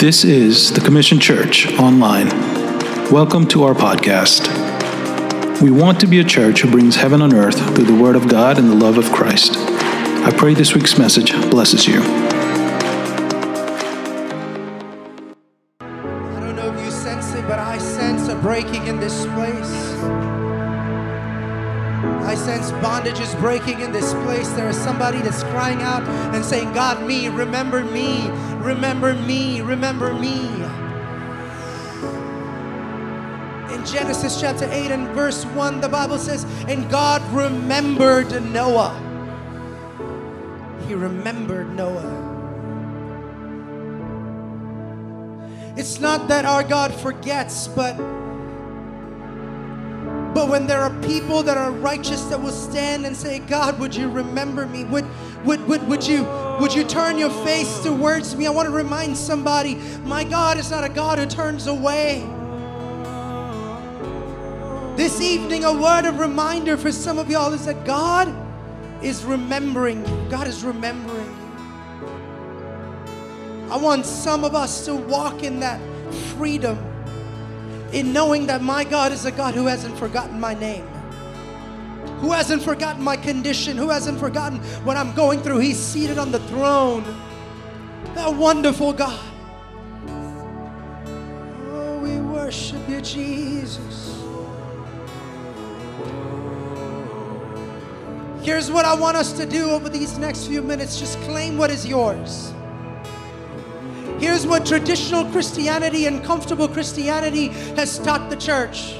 This is the Commission Church Online. Welcome to our podcast. We want to be a church who brings heaven on earth through the Word of God and the love of Christ. I pray this week's message blesses you. Sense bondages breaking in this place. There is somebody that's crying out and saying, God, me, remember me, remember me, remember me. In Genesis chapter 8 and verse 1, the Bible says, And God remembered Noah. He remembered Noah. It's not that our God forgets, but but when there are people that are righteous that will stand and say, God, would you remember me? Would would would, would you would you turn your face towards me? I want to remind somebody, my God is not a God who turns away. This evening, a word of reminder for some of y'all is that God is remembering you. God is remembering you. I want some of us to walk in that freedom, in knowing that my God is a God who hasn't forgotten my name, who hasn't forgotten my condition, who hasn't forgotten what I'm going through. He's seated on the throne. That wonderful God. Oh, we worship you, Jesus. Here's what I want us to do over these next few minutes just claim what is yours. Here's what traditional Christianity and comfortable Christianity has taught the church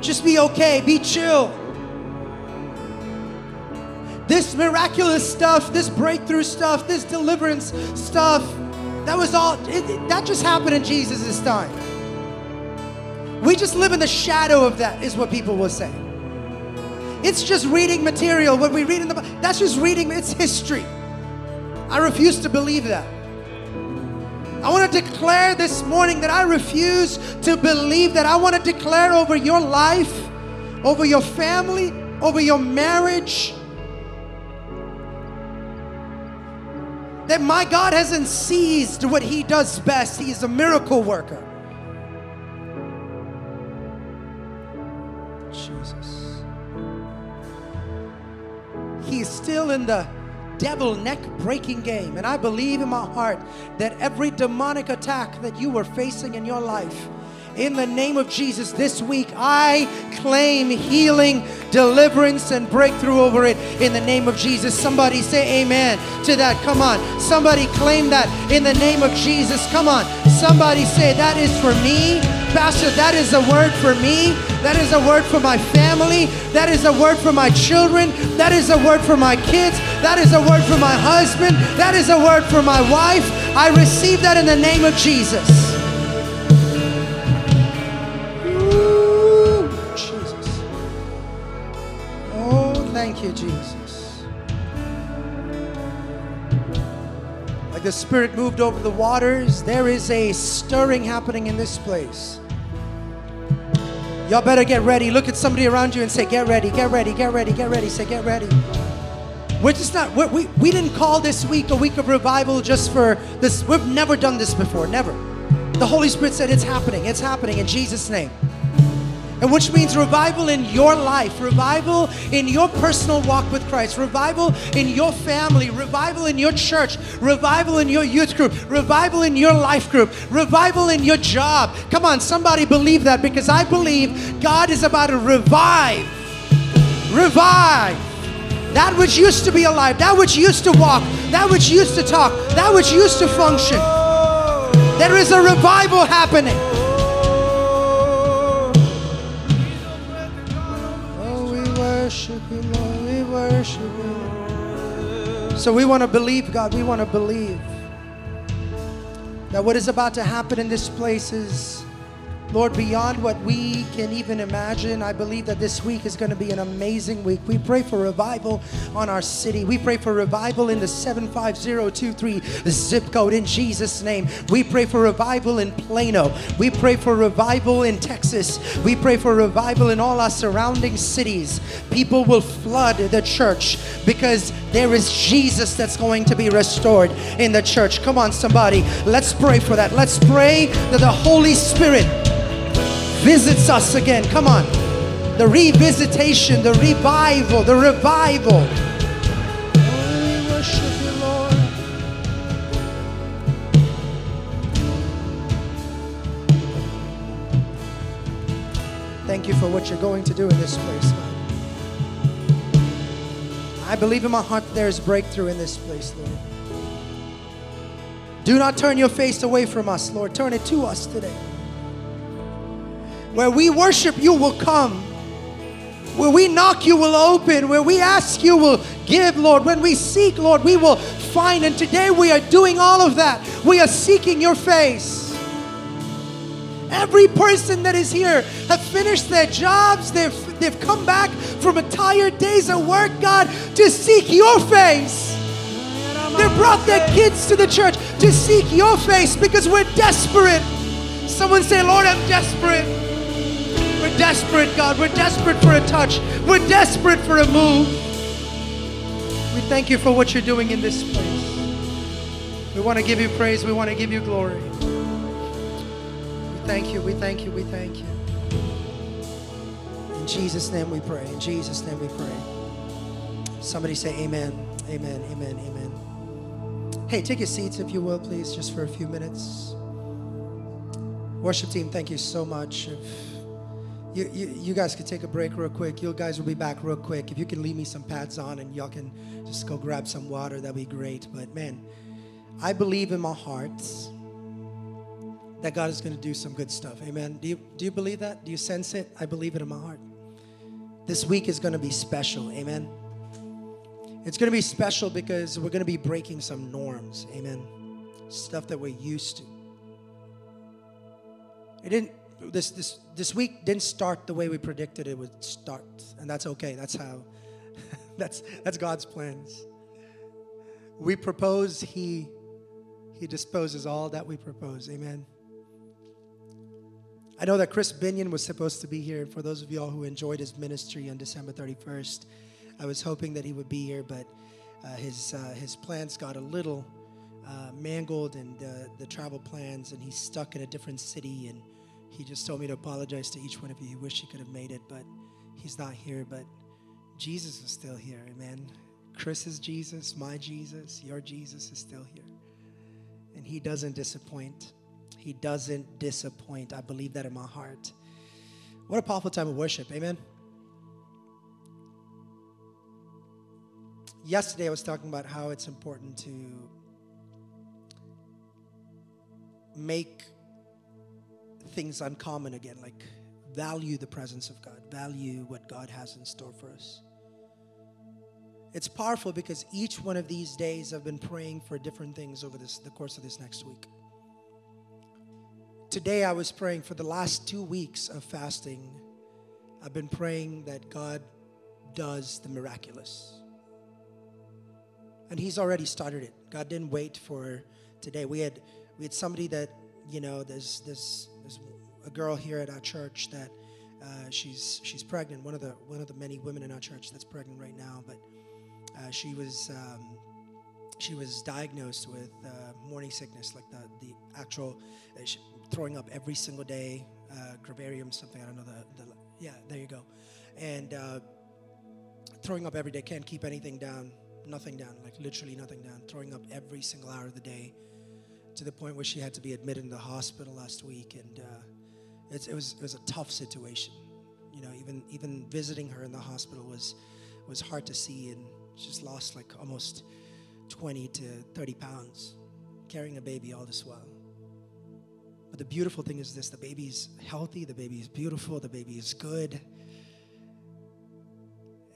just be okay, be chill. This miraculous stuff, this breakthrough stuff, this deliverance stuff, that was all, it, it- that just happened in Jesus' time. We just live in the shadow of that, is what people will say. It's just reading material. What we read in the that's just reading, it's history. I refuse to believe that. I want to declare this morning that I refuse to believe that. I want to declare over your life, over your family, over your marriage, that my God hasn't seized what He does best. He is a miracle worker. Jesus. He's still in the devil neck breaking game. And I believe in my heart that every demonic attack that you were facing in your life, in the name of Jesus, this week I claim healing, deliverance, and breakthrough over it in the name of Jesus. Somebody say amen to that. Come on. Somebody claim that in the name of Jesus. Come on. Somebody say that is for me. Pastor, that is a word for me. That is a word for my family. That is a word for my children. That is a word for my kids. That is a word for my husband. That is a word for my wife. I receive that in the name of Jesus. Thank you, Jesus. Like the Spirit moved over the waters, there is a stirring happening in this place. Y'all better get ready. Look at somebody around you and say, Get ready, get ready, get ready, get ready. Say, Get ready. We're just not, we're, we, we didn't call this week a week of revival just for this. We've never done this before, never. The Holy Spirit said, It's happening, it's happening in Jesus' name. And which means revival in your life, revival in your personal walk with Christ, revival in your family, revival in your church, revival in your youth group, revival in your life group, revival in your job. Come on, somebody believe that because I believe God is about to revive, revive that which used to be alive, that which used to walk, that which used to talk, that which used to function. There is a revival happening. Worship you, Lord. We worship you. So we want to believe, God. We want to believe that what is about to happen in this place is Lord, beyond what we can even imagine, I believe that this week is going to be an amazing week. We pray for revival on our city. We pray for revival in the 75023 zip code in Jesus' name. We pray for revival in Plano. We pray for revival in Texas. We pray for revival in all our surrounding cities. People will flood the church because there is Jesus that's going to be restored in the church. Come on, somebody. Let's pray for that. Let's pray that the Holy Spirit visits us again. Come on. The revisitation, the revival, the revival. Thank you for what you're going to do in this place, God. I believe in my heart there's breakthrough in this place, Lord. Do not turn your face away from us, Lord. Turn it to us today. Where we worship, you will come. Where we knock, you will open. Where we ask, you will give, Lord. When we seek, Lord, we will find. And today we are doing all of that. We are seeking your face. Every person that is here have finished their jobs. They've, they've come back from a tired days at work, God, to seek your face. They brought their kids to the church to seek your face because we're desperate. Someone say, Lord, I'm desperate. We're desperate, God. We're desperate for a touch. We're desperate for a move. We thank you for what you're doing in this place. We want to give you praise. We want to give you glory. We thank you. We thank you. We thank you. In Jesus' name we pray. In Jesus' name we pray. Somebody say amen. Amen. Amen. Amen. Hey, take your seats if you will, please, just for a few minutes. Worship team, thank you so much. If you, you, you guys could take a break real quick. You guys will be back real quick. If you can leave me some pads on and y'all can just go grab some water, that'd be great. But man, I believe in my heart that God is going to do some good stuff. Amen. Do you, do you believe that? Do you sense it? I believe it in my heart. This week is going to be special. Amen. It's going to be special because we're going to be breaking some norms. Amen. Stuff that we're used to. It didn't this this this week didn't start the way we predicted it would start, and that's okay. That's how that's that's God's plans. We propose, He He disposes all that we propose. Amen. I know that Chris Binion was supposed to be here. For those of y'all who enjoyed his ministry on December 31st, I was hoping that he would be here, but uh, his uh, his plans got a little uh, mangled and uh, the travel plans, and he's stuck in a different city and he just told me to apologize to each one of you. He wished he could have made it, but he's not here. But Jesus is still here. Amen. Chris's Jesus, my Jesus, your Jesus is still here. And he doesn't disappoint. He doesn't disappoint. I believe that in my heart. What a powerful time of worship. Amen. Yesterday, I was talking about how it's important to make things uncommon again, like value the presence of God, value what God has in store for us. It's powerful because each one of these days I've been praying for different things over this the course of this next week. Today I was praying for the last 2 weeks of fasting. I've been praying that God does the miraculous. And he's already started it. God didn't wait for today. We had we had somebody that, you know, there's this there's a girl here at our church that uh, she's she's pregnant. One of the one of the many women in our church that's pregnant right now. But uh, she was um, she was diagnosed with uh, morning sickness, like the the actual uh, throwing up every single day, uh, gravarium something. I don't know the, the yeah. There you go, and uh, throwing up every day. Can't keep anything down. Nothing down. Like literally nothing down. Throwing up every single hour of the day to the point where she had to be admitted in the hospital last week, and uh, it was it was a tough situation. You know, even even visiting her in the hospital was was hard to see, and she's lost like almost 20 to 30 pounds, carrying a baby all this while. But the beautiful thing is this: the baby's healthy, the baby is beautiful, the baby is good.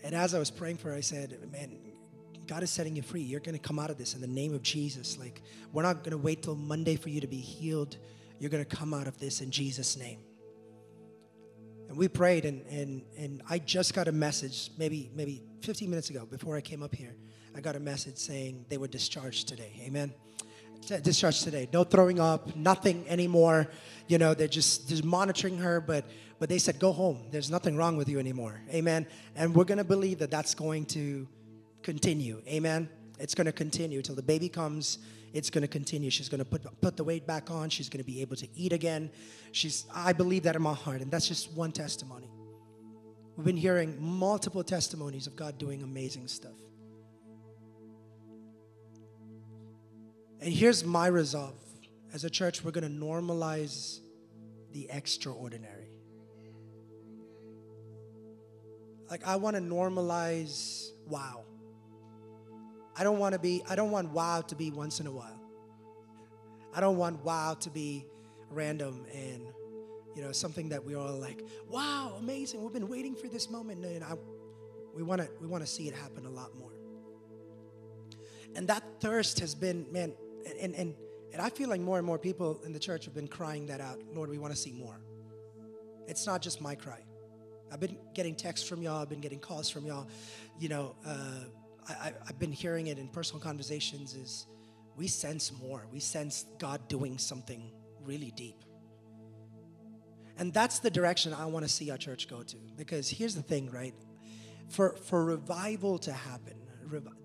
And as I was praying for her, I said, "Man, God is setting you free. You're going to come out of this in the name of Jesus. Like, we're not going to wait till Monday for you to be healed. You're going to come out of this in Jesus' name. And we prayed, and, and, and I just got a message, maybe, maybe 15 minutes ago, before I came up here. I got a message saying they were discharged today. Amen. Discharged today. No throwing up, nothing anymore. You know, they're just, just monitoring her, but, but they said, go home. There's nothing wrong with you anymore. Amen. And we're going to believe that that's going to continue. Amen. It's going to continue till the baby comes. It's going to continue. She's going to put, put the weight back on. She's going to be able to eat again. She's, I believe that in my heart, and that's just one testimony. We've been hearing multiple testimonies of God doing amazing stuff. And here's my resolve as a church, we're going to normalize the extraordinary. Like, I want to normalize wow. I don't want to be, I don't want wow to be once in a while. I don't want wow to be random and, you know, something that we're all like, wow, amazing. We've been waiting for this moment. And I, we want to, we want to see it happen a lot more. And that thirst has been, man, and, and, and I feel like more and more people in the church have been crying that out. Lord, we want to see more. It's not just my cry. I've been getting texts from y'all, I've been getting calls from y'all. You know, uh, I, have been hearing it in personal conversations is we sense more. We sense God doing something really deep. And that's the direction I want to see our church go to. Because here's the thing, right? For, for revival to happen,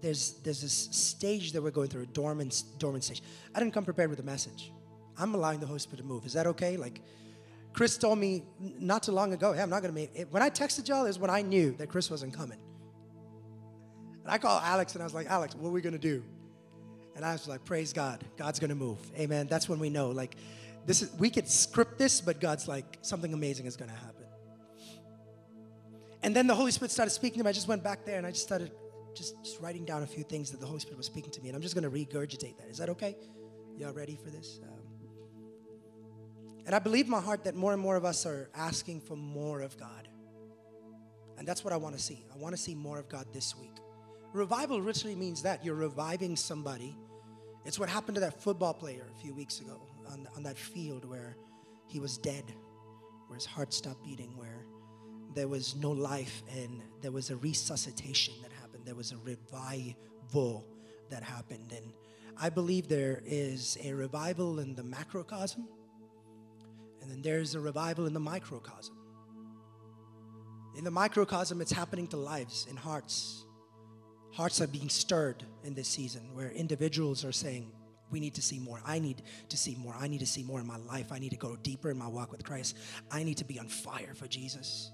there's, there's this stage that we're going through, a dormant, dormant stage. I didn't come prepared with a message. I'm allowing the Holy Spirit to move. Is that okay? Like, Chris told me not too long ago, hey, I'm not going to make it. When I texted y'all is when I knew that Chris wasn't coming. And I called Alex and I was like, Alex, what are we going to do? And I was like, praise God. God's going to move. Amen. That's when we know. Like, this is, we could script this, but God's like, something amazing is going to happen. And then the Holy Spirit started speaking to me. I just went back there and I just started just, just writing down a few things that the Holy Spirit was speaking to me. And I'm just going to regurgitate that. Is that okay? Y'all ready for this? Um, and I believe my heart that more and more of us are asking for more of God. And that's what I want to see. I want to see more of God this week. Revival literally means that you're reviving somebody. It's what happened to that football player a few weeks ago on, on that field where he was dead, where his heart stopped beating, where there was no life and there was a resuscitation that happened. There was a revival that happened. And I believe there is a revival in the macrocosm, and then there's a revival in the microcosm. In the microcosm, it's happening to lives and hearts Hearts are being stirred in this season where individuals are saying, we need to see more. I need to see more. I need to see more in my life. I need to go deeper in my walk with Christ. I need to be on fire for Jesus.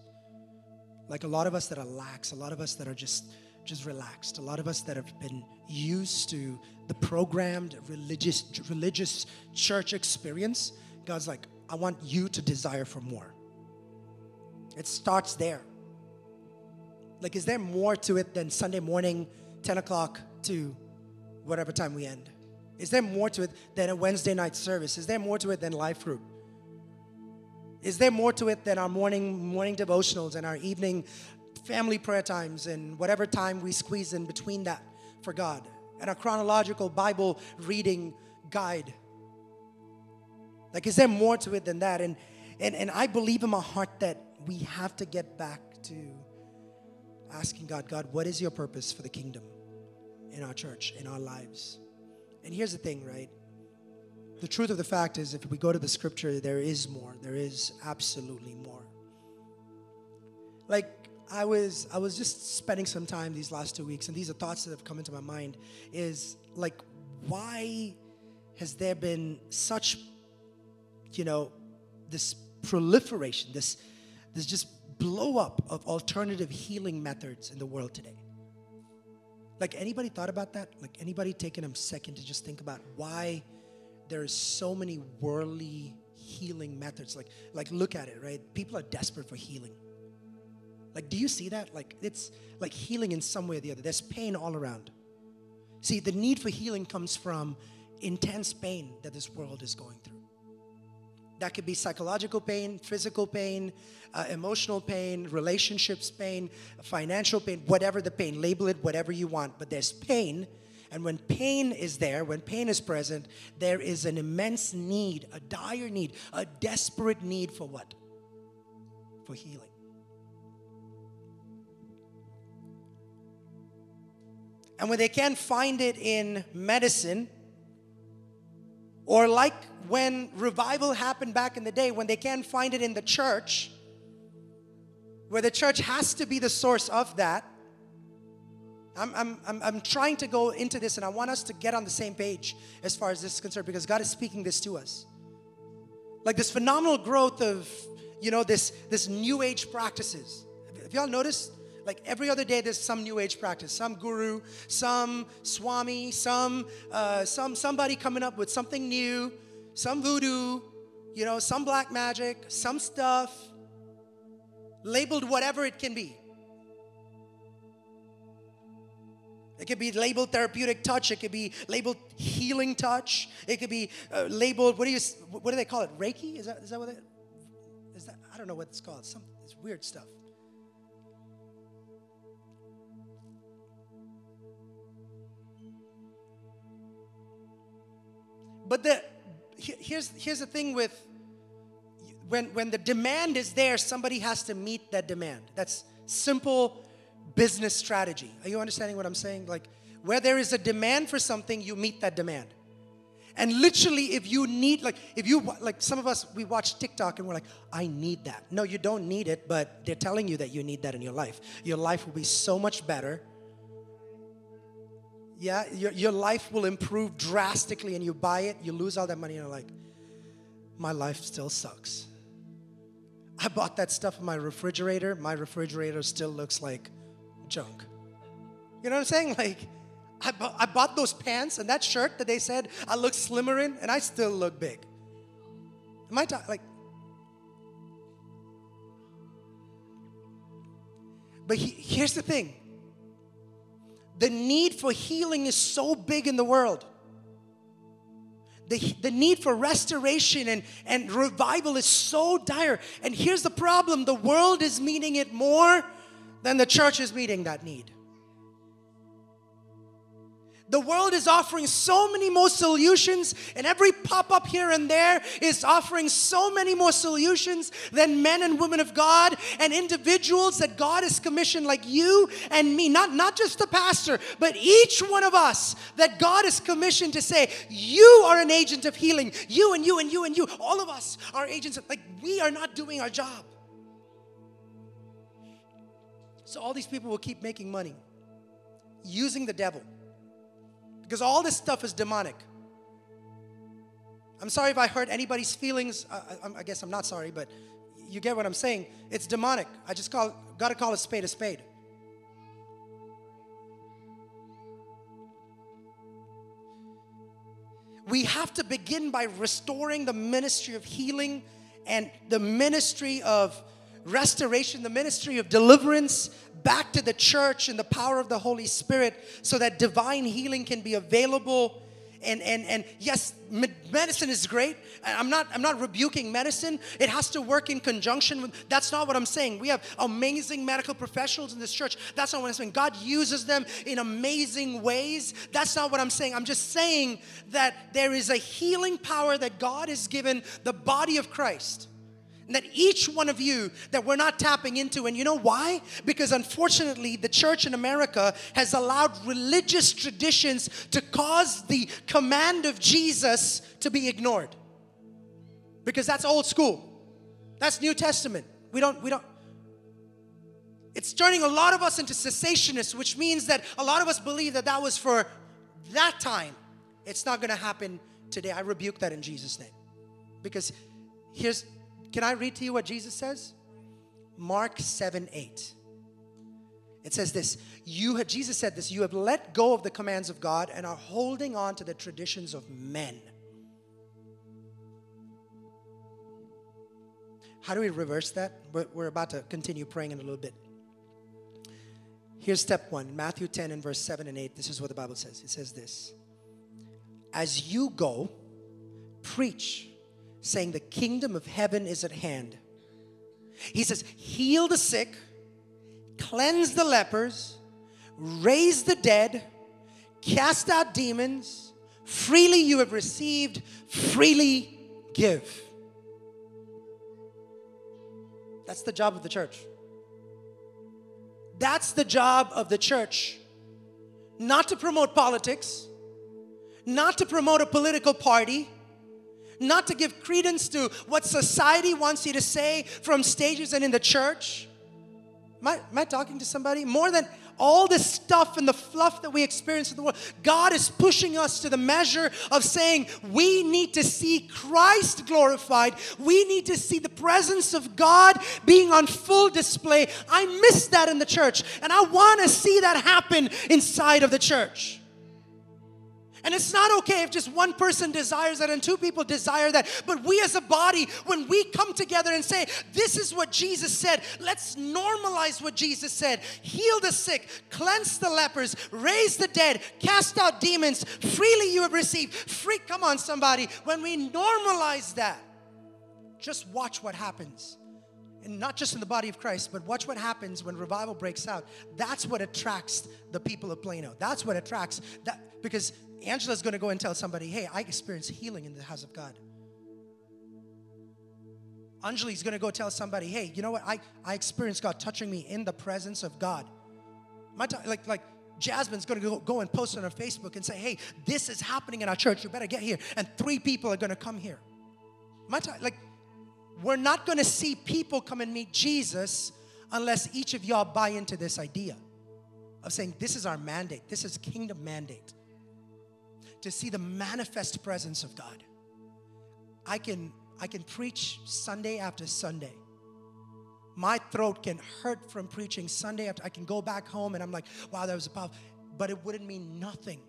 Like a lot of us that are lax, a lot of us that are just just relaxed. A lot of us that have been used to the programmed religious religious church experience. God's like, I want you to desire for more. It starts there. Like, is there more to it than Sunday morning, 10 o'clock to whatever time we end? Is there more to it than a Wednesday night service? Is there more to it than life group? Is there more to it than our morning morning devotionals and our evening family prayer times and whatever time we squeeze in between that for God and a chronological Bible reading guide? Like, is there more to it than that? And and and I believe in my heart that we have to get back to asking God, God, what is your purpose for the kingdom in our church, in our lives? And here's the thing, right? The truth of the fact is, if we go to the scripture, there is more. There is absolutely more. Like, I was I was just spending some time these last two weeks, and these are thoughts that have come into my mind. Is like, why has there been such, you know, this proliferation, this this just blow up of alternative healing methods in the world today. Like anybody thought about that? Like anybody taking a second to just think about why there's so many worldly healing methods? Like like look at it, right? People are desperate for healing. Like do you see that? Like it's like healing in some way or the other. There's pain all around. See, the need for healing comes from intense pain that this world is going through. That could be psychological pain, physical pain, uh, emotional pain, relationships pain, financial pain, whatever the pain, label it whatever you want. But there's pain. And when pain is there, when pain is present, there is an immense need, a dire need, a desperate need for what? for healing. And when they can't find it in medicine, or like when revival happened back in the day, when they can't find it in the church, where the church has to be the source of that. I'm, I'm, I'm, I'm trying to go into this and I want us to get on the same page as far as this is concerned because God is speaking this to us. Like this phenomenal growth of, you know, this, this new age practices. Have y'all noticed? Like every other day, there's some new age practice, some guru, some swami, some uh, some somebody coming up with something new, some voodoo, you know, some black magic, some stuff, labeled whatever it can be. It could be labeled therapeutic touch. It could be labeled healing touch. It could be uh, labeled what do you what do they call it? Reiki? Is that is that what it is that I don't know what it's called. Some it's weird stuff. But the, here's, here's the thing with when, when the demand is there, somebody has to meet that demand. That's simple business strategy. Are you understanding what I'm saying? Like, where there is a demand for something, you meet that demand. And literally, if you need, like, if you, like, some of us, we watch TikTok and we're like, I need that. No, you don't need it, but they're telling you that you need that in your life. Your life will be so much better yeah, your, your life will improve drastically and you buy it, you lose all that money, and you're like, my life still sucks. I bought that stuff in my refrigerator. My refrigerator still looks like junk. You know what I'm saying? Like, I, bu- I bought those pants and that shirt that they said I look slimmer in, and I still look big. Am I ta- like? But he, here's the thing the need for healing is so big in the world. The, the need for restoration and, and revival is so dire. And here's the problem the world is meeting it more than the church is meeting that need. The world is offering so many more solutions, and every pop up here and there is offering so many more solutions than men and women of God and individuals that God has commissioned, like you and me. Not, not just the pastor, but each one of us that God has commissioned to say, You are an agent of healing. You and you and you and you. All of us are agents of, like, we are not doing our job. So all these people will keep making money using the devil because all this stuff is demonic. I'm sorry if I hurt anybody's feelings. I, I, I guess I'm not sorry, but you get what I'm saying. It's demonic. I just call got to call a spade a spade. We have to begin by restoring the ministry of healing and the ministry of restoration, the ministry of deliverance back to the church and the power of the Holy Spirit so that divine healing can be available. And, and, and yes, medicine is great. I'm not, I'm not rebuking medicine. It has to work in conjunction with, that's not what I'm saying. We have amazing medical professionals in this church. That's not what I'm saying. God uses them in amazing ways. That's not what I'm saying. I'm just saying that there is a healing power that God has given the body of Christ that each one of you that we're not tapping into. And you know why? Because unfortunately, the church in America has allowed religious traditions to cause the command of Jesus to be ignored. Because that's old school. That's New Testament. We don't, we don't. It's turning a lot of us into cessationists, which means that a lot of us believe that that was for that time. It's not going to happen today. I rebuke that in Jesus' name. Because here's can I read to you what Jesus says? Mark 7 8. It says this you have, Jesus said this, you have let go of the commands of God and are holding on to the traditions of men. How do we reverse that? We're about to continue praying in a little bit. Here's step one Matthew 10 and verse 7 and 8. This is what the Bible says. It says this As you go, preach saying, The kingdom of heaven is at hand. He says, Heal the sick, cleanse the lepers, raise the dead, cast out demons. Freely you have received, freely give. That's the job of the church. That's the job of the church. Not to promote politics, not to promote a political party, not to give credence to what society wants you to say from stages and in the church. Am I, am I talking to somebody? More than all this stuff and the fluff that we experience in the world, God is pushing us to the measure of saying we need to see Christ glorified. We need to see the presence of God being on full display. I miss that in the church, and I want to see that happen inside of the church. And it's not okay if just one person desires that and two people desire that. But we as a body, when we come together and say, This is what Jesus said, let's normalize what Jesus said heal the sick, cleanse the lepers, raise the dead, cast out demons. Freely you have received. Free, come on, somebody. When we normalize that, just watch what happens and not just in the body of Christ, but watch what happens when revival breaks out. That's what attracts the people of Plano. That's what attracts that because Angela's going to go and tell somebody, hey, I experienced healing in the house of God. Anjali's going to go tell somebody, hey, you know what? I, I experienced God touching me in the presence of God. My t- like, like Jasmine's going to go, and post on her Facebook and say, hey, this is happening in our church. You better get here. And three people are going to come here. My t- like, we're not going to see people come and meet Jesus unless each of y'all buy into this idea of saying, this is our mandate. This is kingdom mandate to see the manifest presence of God. I can I can preach Sunday after Sunday. My throat can hurt from preaching Sunday after I can go back home and I'm like, wow, that was a powerful, but it wouldn't mean nothing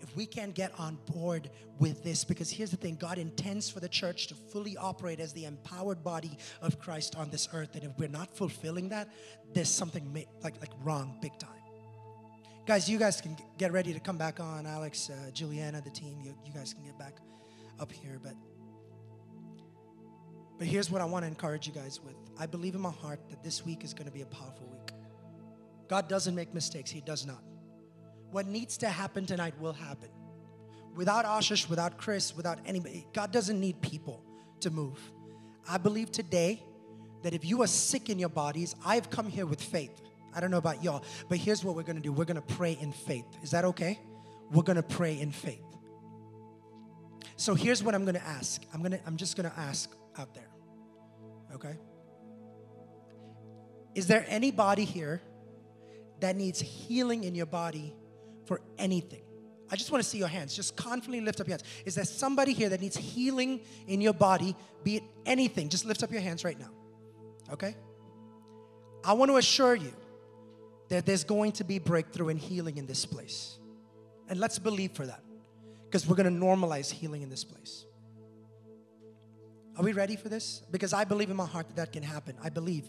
if we can't get on board with this because here's the thing God intends for the church to fully operate as the empowered body of Christ on this earth and if we're not fulfilling that there's something like like wrong big time Guys, you guys can get ready to come back on. Alex, uh, Juliana, the team, you, you guys can get back up here. But, but here's what I want to encourage you guys with. I believe in my heart that this week is going to be a powerful week. God doesn't make mistakes, He does not. What needs to happen tonight will happen. Without Ashish, without Chris, without anybody, God doesn't need people to move. I believe today that if you are sick in your bodies, I've come here with faith. I don't know about y'all, but here's what we're gonna do we're gonna pray in faith. Is that okay? We're gonna pray in faith. So here's what I'm gonna ask. I'm gonna I'm just gonna ask out there. Okay? Is there anybody here that needs healing in your body for anything? I just want to see your hands. Just confidently lift up your hands. Is there somebody here that needs healing in your body, be it anything? Just lift up your hands right now. Okay? I want to assure you that there's going to be breakthrough and healing in this place. And let's believe for that because we're going to normalize healing in this place. Are we ready for this? Because I believe in my heart that that can happen. I believe.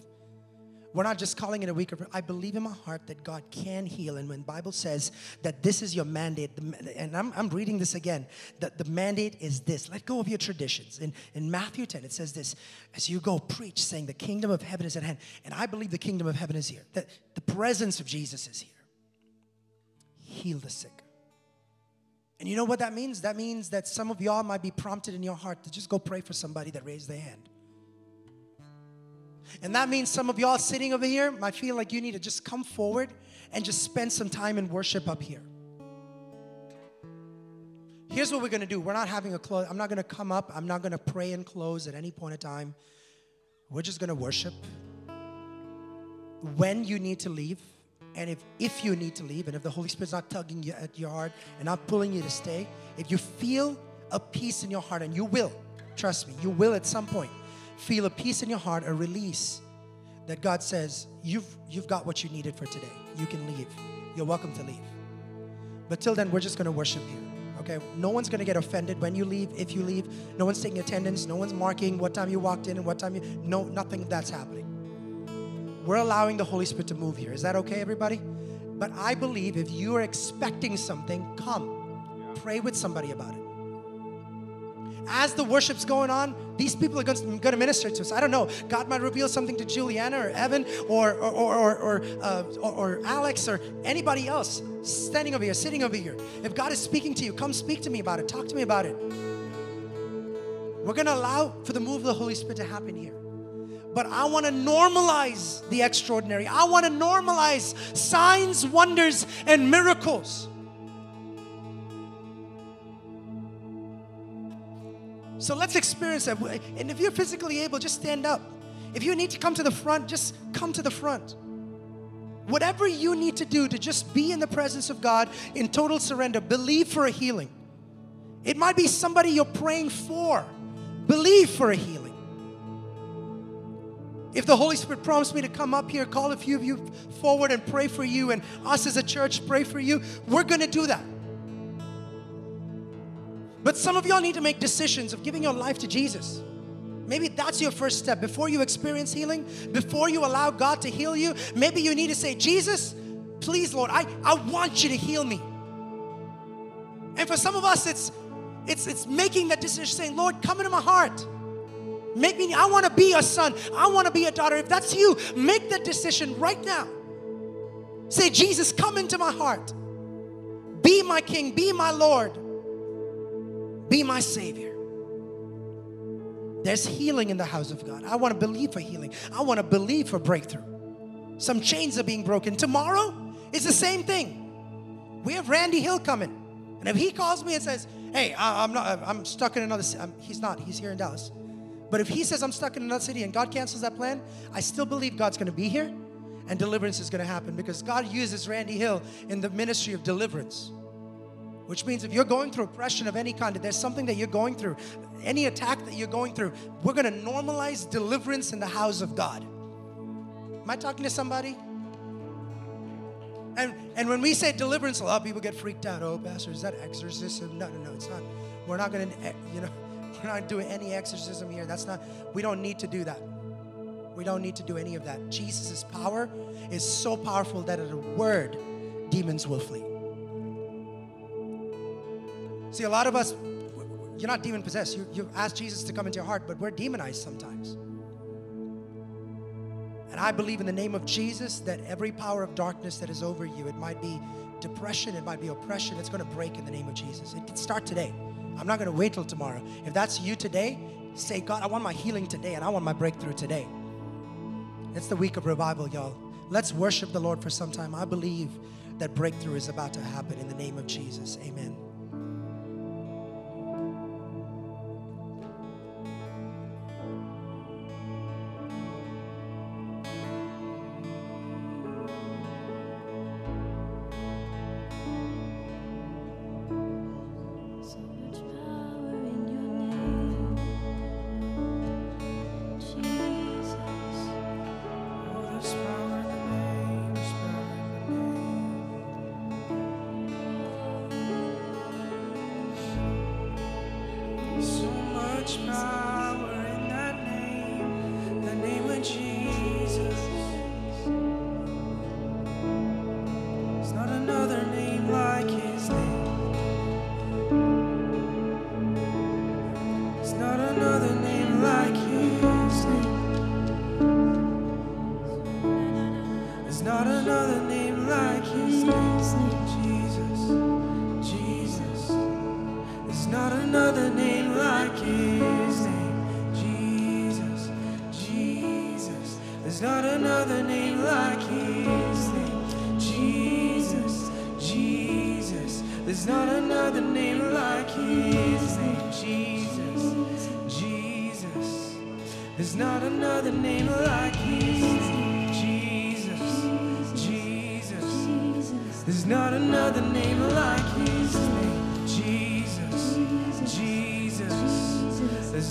We're not just calling it a week of I believe in my heart that God can heal. And when Bible says that this is your mandate, and I'm, I'm reading this again, that the mandate is this. Let go of your traditions. In, in Matthew 10, it says this, as you go preach, saying the kingdom of heaven is at hand. And I believe the kingdom of heaven is here. That the presence of Jesus is here. Heal the sick. And you know what that means? That means that some of y'all might be prompted in your heart to just go pray for somebody that raised their hand. And that means some of y'all sitting over here might feel like you need to just come forward and just spend some time in worship up here. Here's what we're going to do. We're not having a close. I'm not going to come up. I'm not going to pray and close at any point in time. We're just going to worship. When you need to leave, and if, if you need to leave, and if the Holy Spirit's not tugging you at your heart and not pulling you to stay, if you feel a peace in your heart, and you will, trust me, you will at some point feel a peace in your heart, a release that God says, you've, you've got what you needed for today. You can leave. You're welcome to leave. But till then, we're just going to worship here. Okay? No one's going to get offended when you leave, if you leave. No one's taking attendance. No one's marking what time you walked in and what time you. No, nothing that's happening. We're allowing the Holy Spirit to move here. Is that okay, everybody? But I believe if you are expecting something, come. Pray with somebody about it as the worship's going on, these people are going to, minister to us. I don't know. God might reveal something to Juliana or Evan or or or or, uh, or, or Alex or anybody else standing over here, sitting over here. If God is speaking to you, come speak to me about it. Talk to me about it. We're going to allow for the move of the Holy Spirit to happen here. but I want to normalize the extraordinary. I want to normalize signs, wonders, and miracles. So let's experience that. And if you're physically able, just stand up. If you need to come to the front, just come to the front. Whatever you need to do to just be in the presence of God in total surrender, believe for a healing. It might be somebody you're praying for. Believe for a healing. If the Holy Spirit prompts me to come up here, call a few of you forward and pray for you, and us as a church pray for you, we're going to do that. But some of y'all need to make decisions of giving your life to Jesus. Maybe that's your first step. Before you experience healing, before you allow God to heal you, maybe you need to say, Jesus, please, Lord, I, I want you to heal me. And for some of us, it's it's it's making that decision, saying, Lord, come into my heart. Make me, I want to be a son. I want to be a daughter. If that's you, make that decision right now. Say, Jesus, come into my heart. Be my king, be my Lord, be my Savior. There's healing in the house of God. I want to believe for healing. I want to believe for breakthrough. Some chains are being broken. Tomorrow is the same thing. We have Randy Hill coming. And if he calls me and says, Hey, I, am not, I'm stuck in another city, he's not, he's here in Dallas. But if he says I'm stuck in another city and God cancels that plan, I still believe God's going to be here and deliverance is going to happen because God uses Randy Hill in the ministry of deliverance. Which means if you're going through oppression of any kind, if there's something that you're going through, any attack that you're going through, we're going to normalize deliverance in the house of God. Am I talking to somebody? And, and when we say deliverance, a lot of people get freaked out. Oh, Pastor, is that exorcism? No, no, no, it's not. We're not going to, eh, you know, we're not doing any exorcism here. That's not, we don't need to do that. We don't need to do any of that. Jesus' power is so powerful that at a word, demons will flee. See, a lot of us, you're not demon possessed. You, you ask Jesus to come into your heart, but we're demonized sometimes. And I believe in the name of Jesus that every power of darkness that is over you, it might be depression, it might be oppression, it's going to break in the name of Jesus. It can start today. I'm not going to wait till tomorrow. If that's you today, say, God, I want my healing today and I want my breakthrough today. It's the week of revival, y'all. Let's worship the Lord for some time. I believe that breakthrough is about to happen in the name of Jesus. Amen.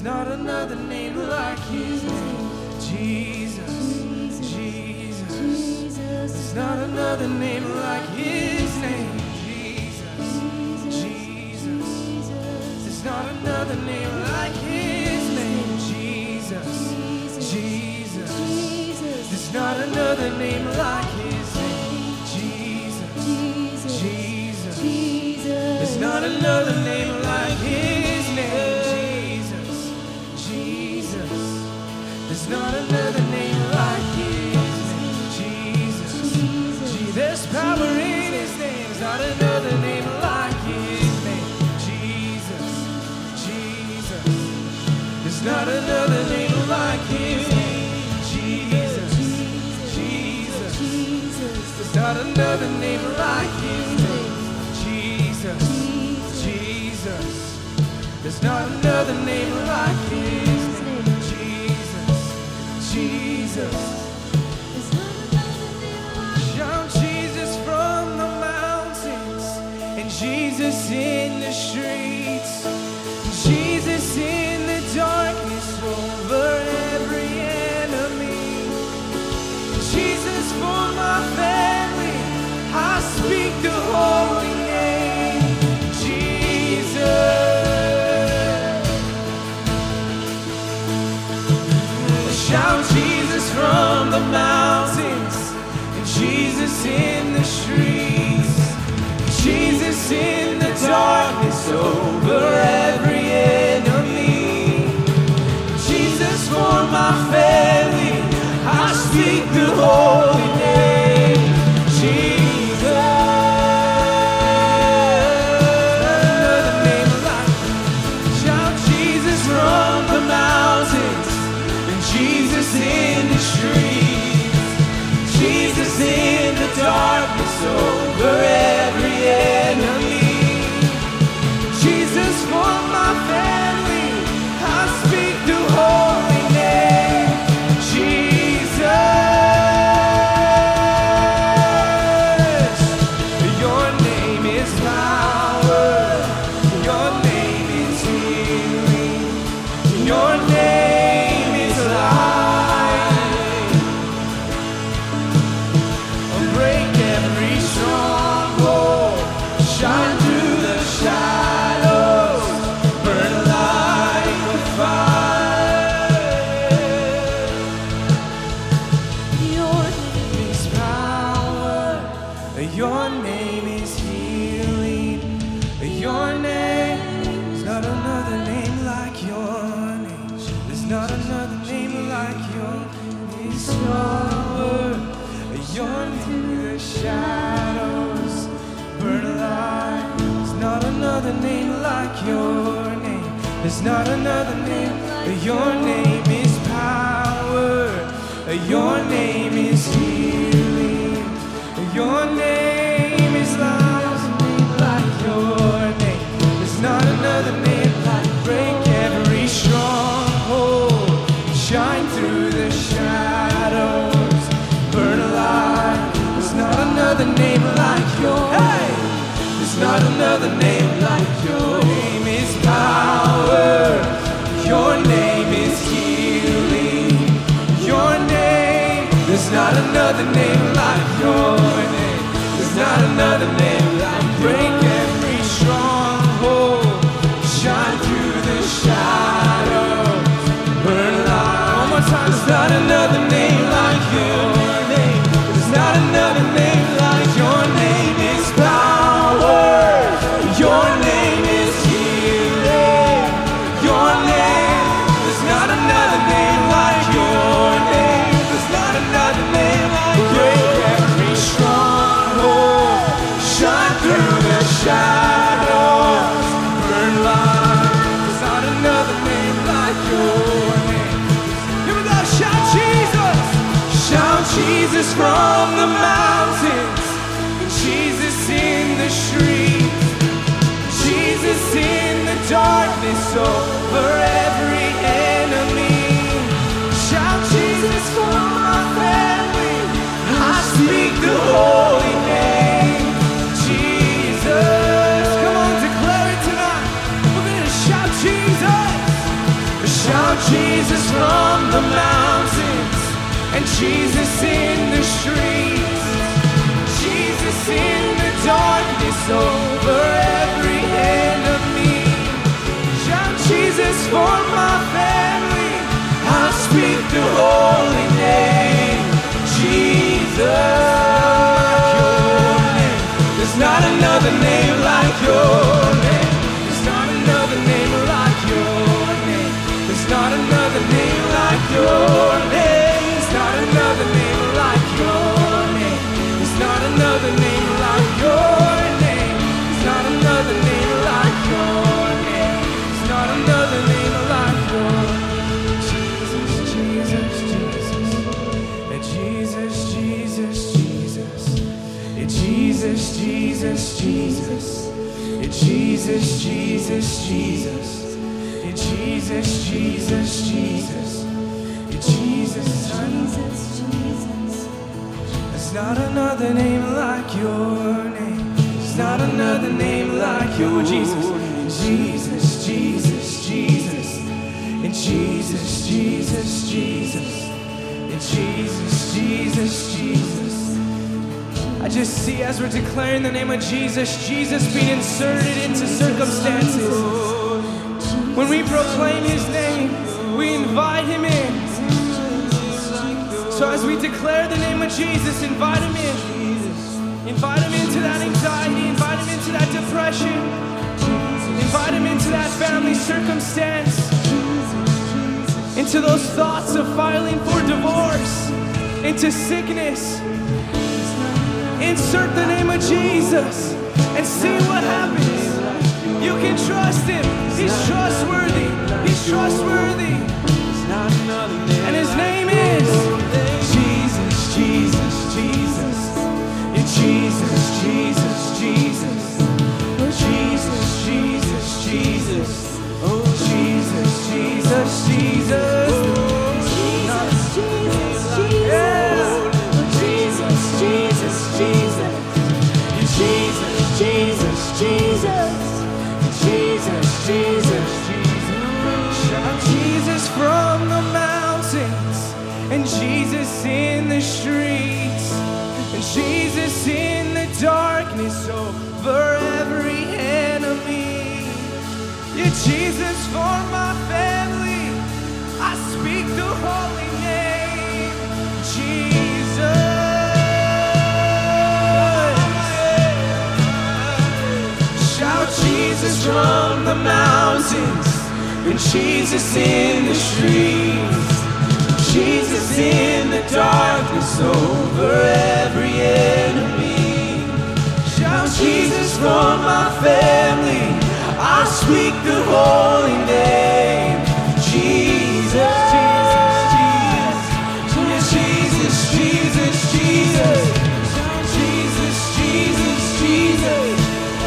Not another name like His name, Jesus Jesus There's not another name like His name, Jesus Jesus. There's not another name. Another name like name. Jesus, Jesus. There's not another name like His name. Jesus, Jesus. Shout Jesus from the mountains and Jesus in Shout Jesus from the mountains and Jesus in the streets. Jesus in the darkness over every enemy. Jesus for my family, I speak the holy There's not another name. Your name is power. Your name is healing. Your name is life. Like your name. There's not another name like break every stronghold. Shine through the shadows. Burn alive. There's not another name like your hey. There's not another name like your not another name like your name. There's not another name Jesus for my family. I speak the holy name. Jesus come on declare it tonight. We're gonna shout Jesus. Shout Jesus from the mountains and Jesus in the streets. Jesus in the darkness over Jesus for my family. I speak the holy name. Jesus. There's not another name like your name. There's not another name like your name. There's not another name like your name. There's not another name like your name. There's not another name like your name. There's not another name like your another name Jesus, Jesus. Jesus, Jesus, Jesus. Jesus, Jesus. Yeah, Jesus, Jesus, Jesus. Yeah, Jesus, Jesus, Jesus. There's not another name like your name. There's not another name like your Jesus. Jesus, Jesus, Jesus. And Jesus, Jesus, Jesus. And Jesus, Jesus, Jesus. I just see as we're declaring the name of Jesus, Jesus being inserted into circumstances. When we proclaim his name, we invite him in. So as we declare the name of Jesus, invite him in. Invite him into that anxiety, invite him into that depression, invite him into that family circumstance, into those thoughts of filing for divorce, into sickness. Insert the name of Jesus and see what happens. You can trust him. He's trustworthy. He's trustworthy. And his name is Jesus, Jesus, Jesus. Yeah, Jesus, Jesus, Jesus. Oh, Jesus, Jesus, Jesus. Oh, Jesus, Jesus. Jesus, the streets, and Jesus in the darkness over every enemy. Yeah, Jesus for my family, I speak the holy name, Jesus. Shout Jesus from the mountains, and Jesus in the streets, Jesus in the darkness over every enemy. Shout Jesus from my family, I speak the holy name, Jesus. Jesus, Jesus, Jesus, Jesus. Jesus, Jesus, Jesus.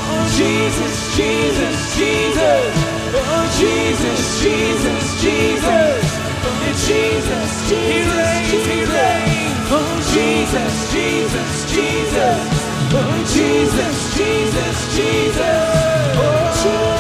Oh, Jesus, Jesus, Jesus. Oh, Jesus, Jesus, Jesus. Jesus, He reigns, He reigns. Oh, Jesus, Jesus, Jesus. Oh, Jesus, Jesus, Jesus. Oh,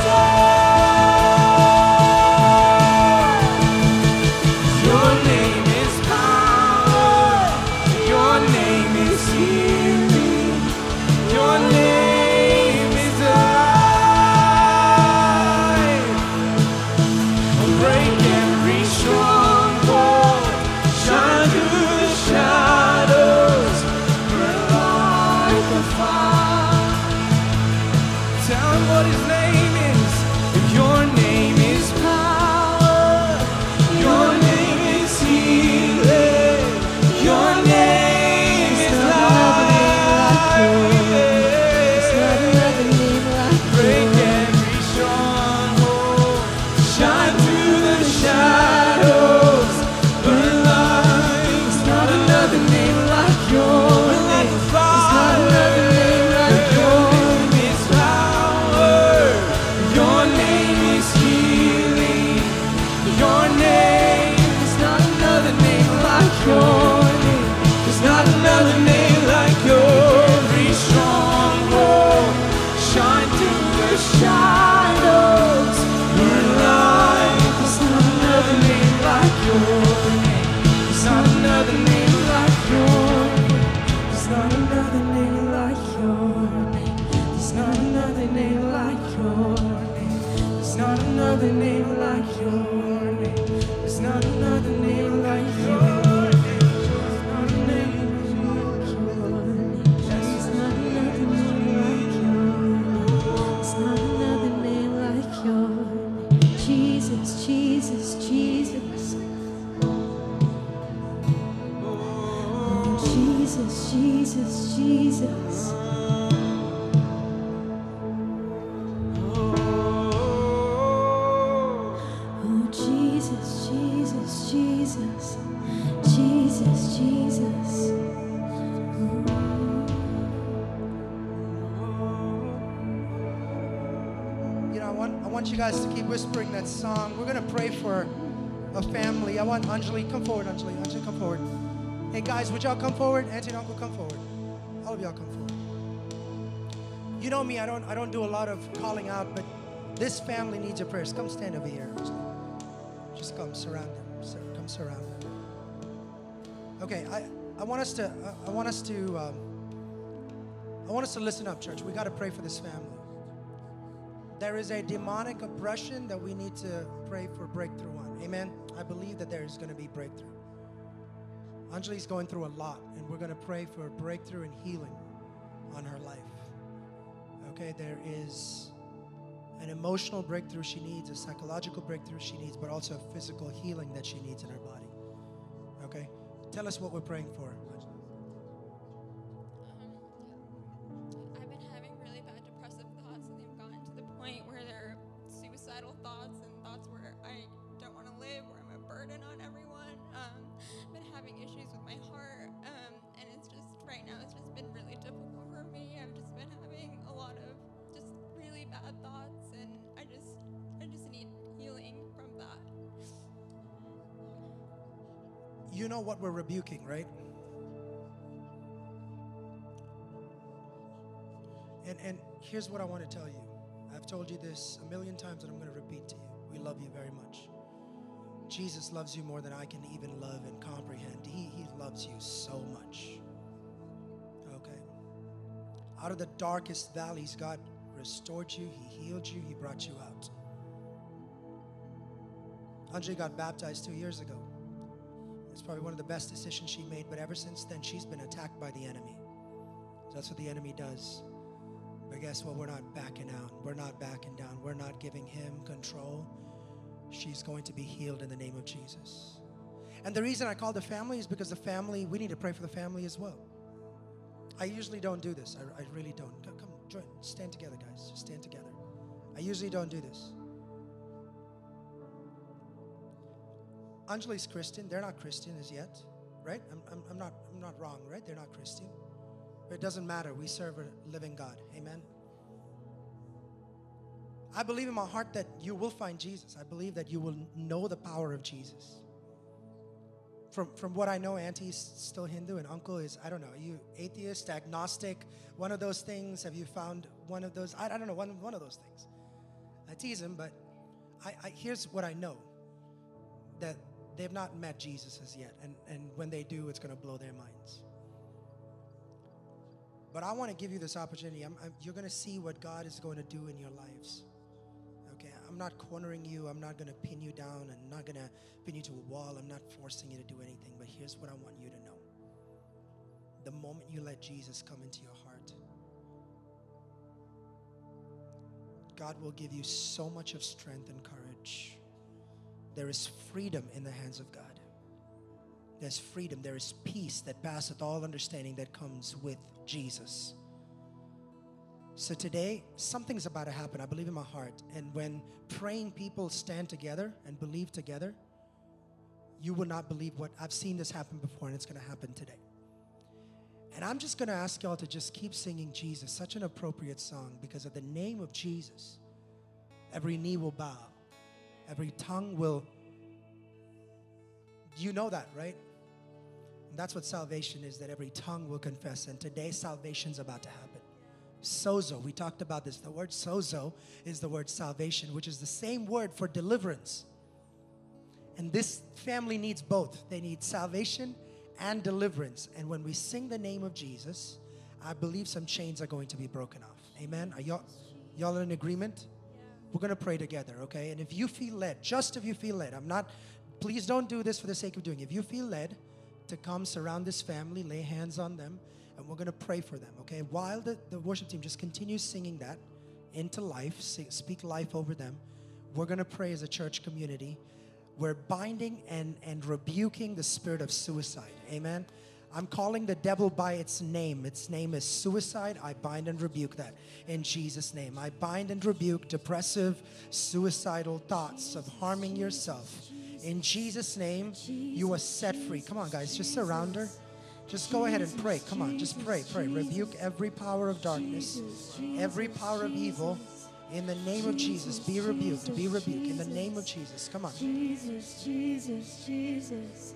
forward. All of y'all come forward. You know me, I don't, I don't do a lot of calling out, but this family needs your prayers. Come stand over here. Just come, surround them. Come surround them. Okay, I, I want us to, I, I want us to, um, I want us to listen up, church. We got to pray for this family. There is a demonic oppression that we need to pray for breakthrough on. Amen. I believe that there is going to be breakthrough. Anjali's going through a lot, and we're going to pray for a breakthrough and healing on her life. Okay, there is an emotional breakthrough she needs, a psychological breakthrough she needs, but also a physical healing that she needs in her body. Okay, tell us what we're praying for. You know what we're rebuking, right? And and here's what I want to tell you. I've told you this a million times and I'm going to repeat to you. We love you very much. Jesus loves you more than I can even love and comprehend. He he loves you so much. Okay. Out of the darkest valleys God restored you, he healed you, he brought you out. Anjali got baptized 2 years ago. It's probably one of the best decisions she made, but ever since then, she's been attacked by the enemy. That's what the enemy does. But guess what? We're not backing out. We're not backing down. We're not giving him control. She's going to be healed in the name of Jesus. And the reason I call the family is because the family, we need to pray for the family as well. I usually don't do this. I, I really don't. Come, come, join. Stand together, guys. Stand together. I usually don't do this. Anjali's Christian. They're not Christian as yet, right? I'm, I'm, I'm, not, I'm not wrong, right? They're not Christian. But it doesn't matter. We serve a living God. Amen. I believe in my heart that you will find Jesus. I believe that you will know the power of Jesus. From, from what I know, Auntie's still Hindu and Uncle is, I don't know, are you atheist, agnostic, one of those things? Have you found one of those? I, I don't know, one, one of those things. I tease him, but I, I, here's what I know that they've not met Jesus as yet. And, and when they do, it's going to blow their minds. But I want to give you this opportunity. I'm, I'm, you're going to see what God is going to do in your lives. Okay, I'm not cornering you. I'm not going to pin you down. I'm not going to pin you to a wall. I'm not forcing you to do anything. But here's what I want you to know the moment you let Jesus come into your heart, God will give you so much of strength and courage. There is freedom in the hands of God. There's freedom. There is peace that passeth all understanding that comes with Jesus. So today, something's about to happen. I believe in my heart. And when praying people stand together and believe together, you will not believe what I've seen this happen before, and it's going to happen today. And I'm just going to ask y'all to just keep singing Jesus, such an appropriate song, because of the name of Jesus, every knee will bow, every tongue will. You know that, right? And that's what salvation is that every tongue will confess. And today, salvation's about to happen. Sozo, we talked about this. The word sozo is the word salvation, which is the same word for deliverance. And this family needs both. They need salvation and deliverance. And when we sing the name of Jesus, I believe some chains are going to be broken off. Amen. Are y'all y'all in agreement? We're going to pray together, okay? And if you feel led, just if you feel led, I'm not please don't do this for the sake of doing. it. If you feel led to come surround this family, lay hands on them, and we're going to pray for them, okay? While the, the worship team just continues singing that into life, sing, speak life over them, we're going to pray as a church community. We're binding and, and rebuking the spirit of suicide. Amen. I'm calling the devil by its name. Its name is suicide. I bind and rebuke that in Jesus' name. I bind and rebuke depressive, suicidal thoughts of harming yourself. In Jesus' name, you are set free. Come on, guys, just surround her. Just go ahead and pray. Come on, just pray, pray. Rebuke every power of darkness, every power of evil In the name of Jesus, be rebuked. Be rebuked. In the name of Jesus. Come on. Jesus, Jesus, Jesus.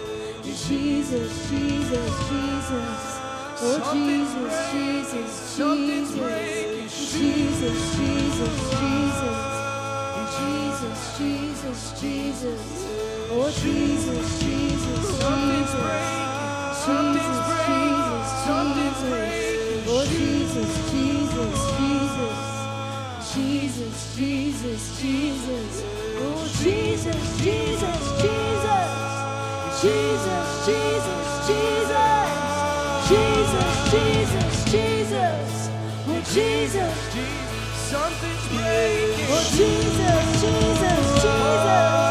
Jesus, Jesus, Jesus. Oh, Jesus, Jesus, Jesus. Jesus, Jesus, oh, Jesus. Jesus, Jesus, Jesus. Oh, Jesus, Jesus, Jesus. Jesus. Jesus, Jesus. Oh, Jesus, Jesus, Jesus. Jesus, Jesus, Jesus. Oh, Jesus, Jesus, Jesus. Jesus, Jesus, Jesus. Jesus, Jesus, Jesus. Oh, Jesus. Something's breaking. Oh, Jesus, Jesus, Jesus.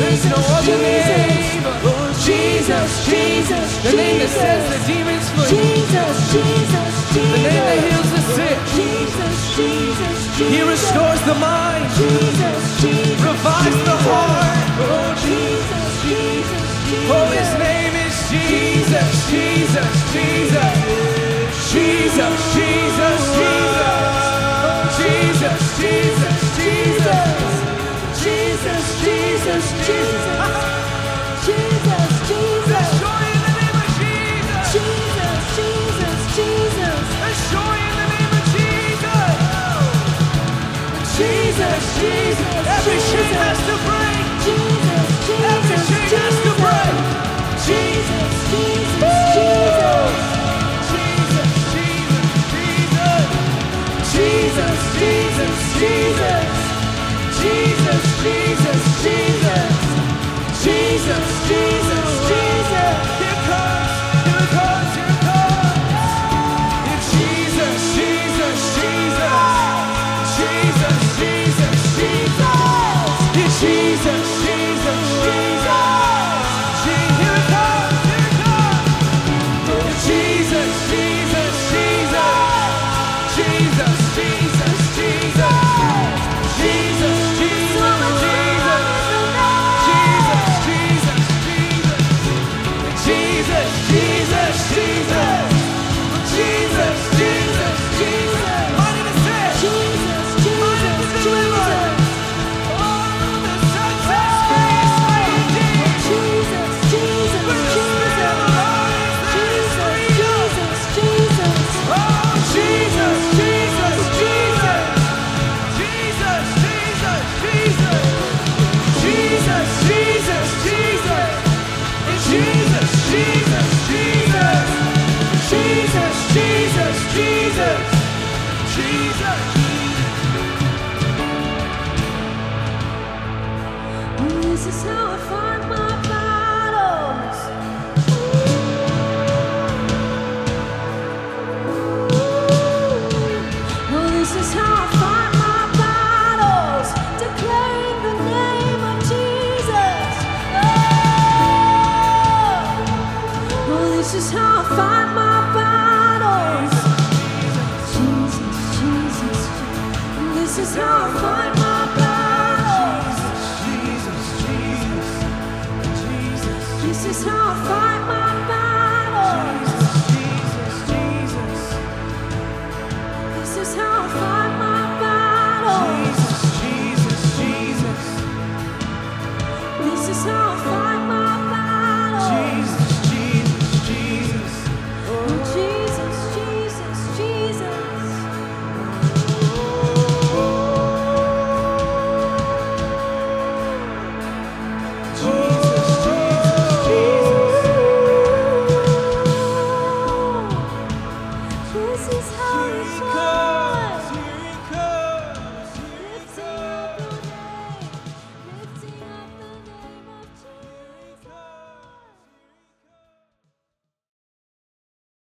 There's no other Jesus. name. Oh, Jesus, Jesus, The name that sets the demons free. Jesus, Jesus, Jesus. The name that heals the sick. Jesus, Jesus, Jesus. He restores the mind, Jesus, Jesus. revives the heart. Oh, Jesus, Jesus, Jesus. Oh, his name is Jesus, Jesus, Jesus. Jesus, Jesus, Jesus. Oh, Jesus, Jesus, Jesus. Jesus, Jesus, Jesus. Jesus. There's joy in the name of Jesus. Jesus, Jesus, Jesus. There's joy in the name of Jesus. Jesus, Jesus. Every chain has to break. Jesus, Jesus. Every chain has to break. Jesus, Jesus, Jesus. Jesus, Jesus, Jesus. Jesus, Jesus, Jesus. Jesus, Jesus.